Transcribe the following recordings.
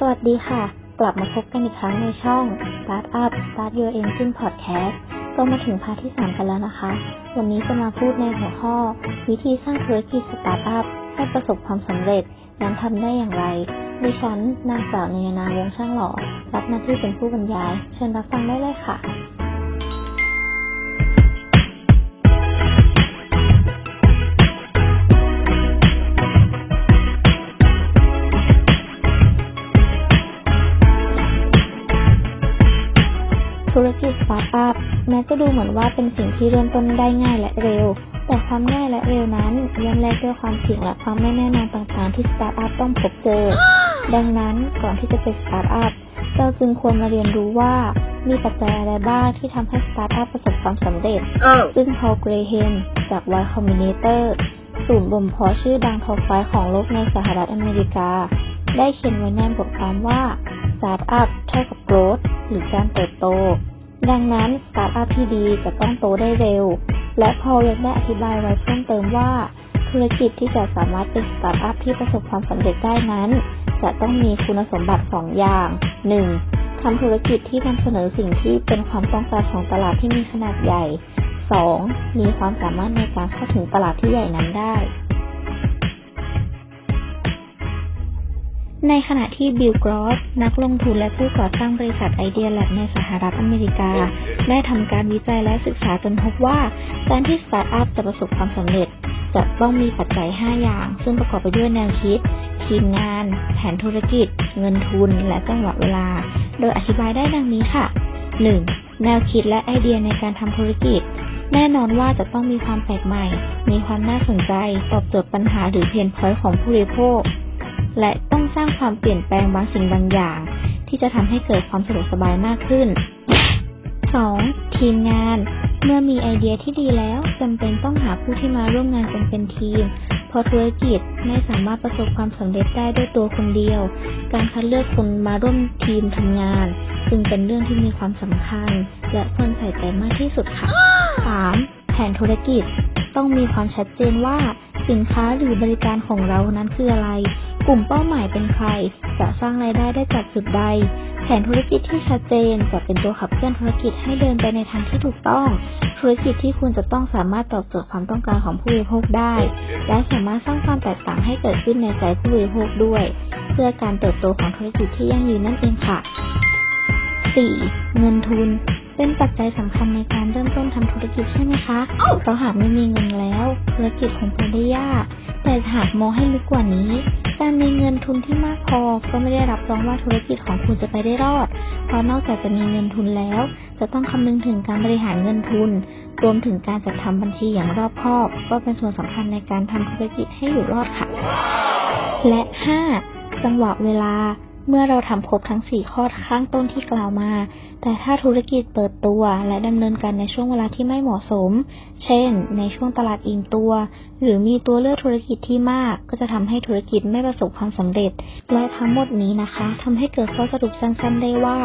สวัสดีค่ะ กลับมาพบกันอีกครั้งในช่อง Startup Start Your Engine Podcast ก็มาถึง part ที่ 3 กันแล้วนะคะ วันนี้จะมาพูดในหัวข้อ วิธีสร้างธุรกิจสตาร์ทอัพให้ประสบความสำเร็จ นั้นทำได้อย่างไร ดิฉันนางสาวนยนาวงช่างหล่อ รับหน้าที่เป็นผู้บรรยาย เชิญรับฟังได้เลยค่ะ ธุรกิจสตาร์ทอัพแม้จะดูเหมือนว่าเป็นสิ่งที่เริ่มต้นได้ง่ายและเร็ว แต่ความง่ายและเร็วนั้นย่อมแลกด้วยความเสี่ยงและความไม่แน่นอนต่างๆ ที่สตาร์ทอัพต้องพบเจอ ดังนั้นก่อนที่จะเป็นสตาร์ทอัพเราจึงควรมาเรียนรู้ว่ามีปัจจัยอะไรบ้างที่ทำให้สตาร์ทอัพประสบความสำเร็จ ซึ่งพอลเกรเฮมจาก Y Combinator ศูนย์บ่มเพาะชื่อดัง top five ของโลกในสหรัฐอเมริกา ได้เขียนไว้ในบทความว่าสตาร์ทอัพเท่ากับ growth หรือการเติบโต ดังนั้นสตาร์ทอัพที่ดีจะต้องโตได้เร็ว และพอลยังได้อธิบายไว้เพิ่มเติมว่า ธุรกิจที่จะสามารถเป็นสตาร์ทอัพที่ประสบความสำเร็จได้นั้น จะต้องมีคุณสมบัติ 2 อย่าง 1. ทำธุรกิจที่นำเสนอสิ่งที่เป็นความต้องการของตลาดที่มีขนาดใหญ่ 2. มีความสามารถในการเข้าถึงตลาดที่ใหญ่นั้นได้ ในขณะที่บิลกรอส นักลงทุนและผู้ก่อตั้งบริษัทไอเดียแลบในสหรัฐอเมริกา ได้ทำการวิจัยและศึกษาจนพบว่า การที่สตาร์ทอัพจะประสบความสำเร็จ จะต้องมีปัจจัย 5 อย่าง ซึ่งประกอบไปด้วยแนวคิด ทีมงาน แผนธุรกิจ เงินทุน และจังหวะเวลา โดยอธิบายได้ดังนี้ค่ะ 1. แนวคิดและไอเดียในการทำธุรกิจแน่นอนว่าจะต้องมีความแปลกใหม่ มีความน่าสนใจ ตอบโจทย์ปัญหาหรือเพนพอยต์ของผู้บริโภค และ สร้างความเปลี่ยนแปลงบางสิ่งบางอย่าง ที่จะทำให้เกิดความสะดวกสบายมากขึ้น 2. ทีมงาน เมื่อมีไอเดียที่ดีแล้วจำเป็นต้องหาผู้ที่มาร่วมงานกันเป็นทีม เพราะธุรกิจไม่สามารถประสบความสำเร็จได้ด้วยตัวคนเดียว การคัดเลือกคนมาร่วมทีมทำงาน จึงเป็นเรื่องที่มีความสำคัญ และควรใส่ใจมากที่สุดค่ะ 3. แผนธุรกิจ ต้องมีความชัดเจนว่า สินค้าหรือบริการของเรานั้นคืออะไร กลุ่มเป้าหมายเป็นใคร จะสร้างรายได้ได้จากจุดใด แผนธุรกิจที่ชัดเจนจะเป็นตัวขับเคลื่อนธุรกิจให้เดินไปในทางที่ถูกต้อง ธุรกิจที่คุณจะต้องสามารถตอบโจทย์ความต้องการของผู้บริโภคได้ และสามารถสร้างความแตกต่างให้เกิดขึ้นในใจผู้บริโภคด้วย เพื่อการเติบโตของธุรกิจที่ยั่งยืนนั่นเองค่ะ 4. เงินทุน เป็นปัจจัยสำคัญในการเริ่มต้นทำธุรกิจใช่ไหมคะ เพราะหากไม่มีเงินแล้ว ธุรกิจคงไปได้ยาก แต่หากมองให้ลึกกว่านี้ การมีเงินทุนที่มากพอ ก็ไม่ได้รับรองว่าธุรกิจของคุณจะไปได้รอด เพราะนอกจากจะมีเงินทุนแล้ว จะต้องคำนึงถึงการบริหารเงินทุน รวมถึงการจัดทำบัญชีอย่างรอบคอบ ก็เป็นส่วนสำคัญในการทำธุรกิจให้อยู่รอดค่ะ และ 5. จังหวะเวลา เมื่อเราทำครบทั้ง 4 ข้อข้างต้นที่กล่าวมา แต่ถ้าธุรกิจเปิดตัวและดำเนินการในช่วงเวลาที่ไม่เหมาะสม เช่น ในช่วงตลาดอิ่มตัว หรือมีตัวเลือกธุรกิจที่มาก ก็จะทำให้ธุรกิจไม่ประสบความสำเร็จ และทั้งหมดนี้นะคะทำให้เกิดข้อสรุปสั้นๆได้ว่า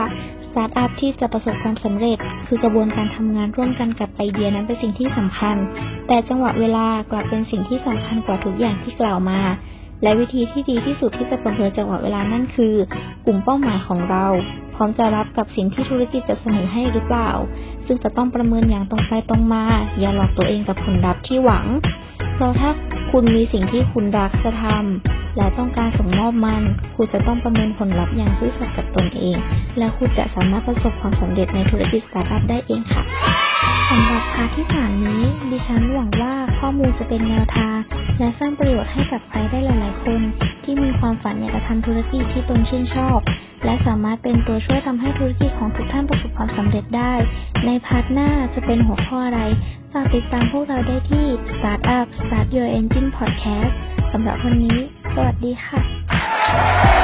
สตาร์ทอัพที่จะประสบความสำเร็จ คือกระบวนการทำงานร่วมกันกับไอเดียนั้นเป็นสิ่งที่สำคัญ แต่จังหวะเวลากลับเป็นสิ่งที่สำคัญกว่าทุกอย่างที่กล่าวมา และวิธีที่ดีที่สุดที่จะประเมินจังหวะเวลานั่นคือ กลุ่มเป้าหมายของเรา พร้อมจะรับกับสิ่งที่ธุรกิจจะเสนอให้หรือเปล่า ซึ่งจะต้องประเมินอย่างตรงไปตรงมา อย่าหลอกตัวเองกับผลลัพธ์ที่หวัง เพราะถ้าคุณมีสิ่งที่คุณรักจะทำและต้องการส่งมอบมัน คุณจะต้องประเมินผลลัพธ์อย่างซื่อสัตย์กับตนเอง และคุณจะสามารถประสบความสำเร็จในธุรกิจสตาร์ทอัพได้เองค่ะสำหรับ part ที่สามนี้ ดิฉันหวังว่าข้อมูลจะเป็นแนวทาง และสร้างประโยชน์ให้กับใครได้หลาย ๆ คน ที่มีความฝันอยากจะทำธุรกิจที่ตนชื่นชอบ และสามารถเป็นตัวช่วยทำให้ธุรกิจของทุกท่านประสบความสำเร็จได้ ใน part หน้าจะเป็นหัวข้ออะไร ฝากติดตามพวกเราได้ที่ Startup Start Your Engine Podcast สำหรับวันนี้ สวัสดีค่ะ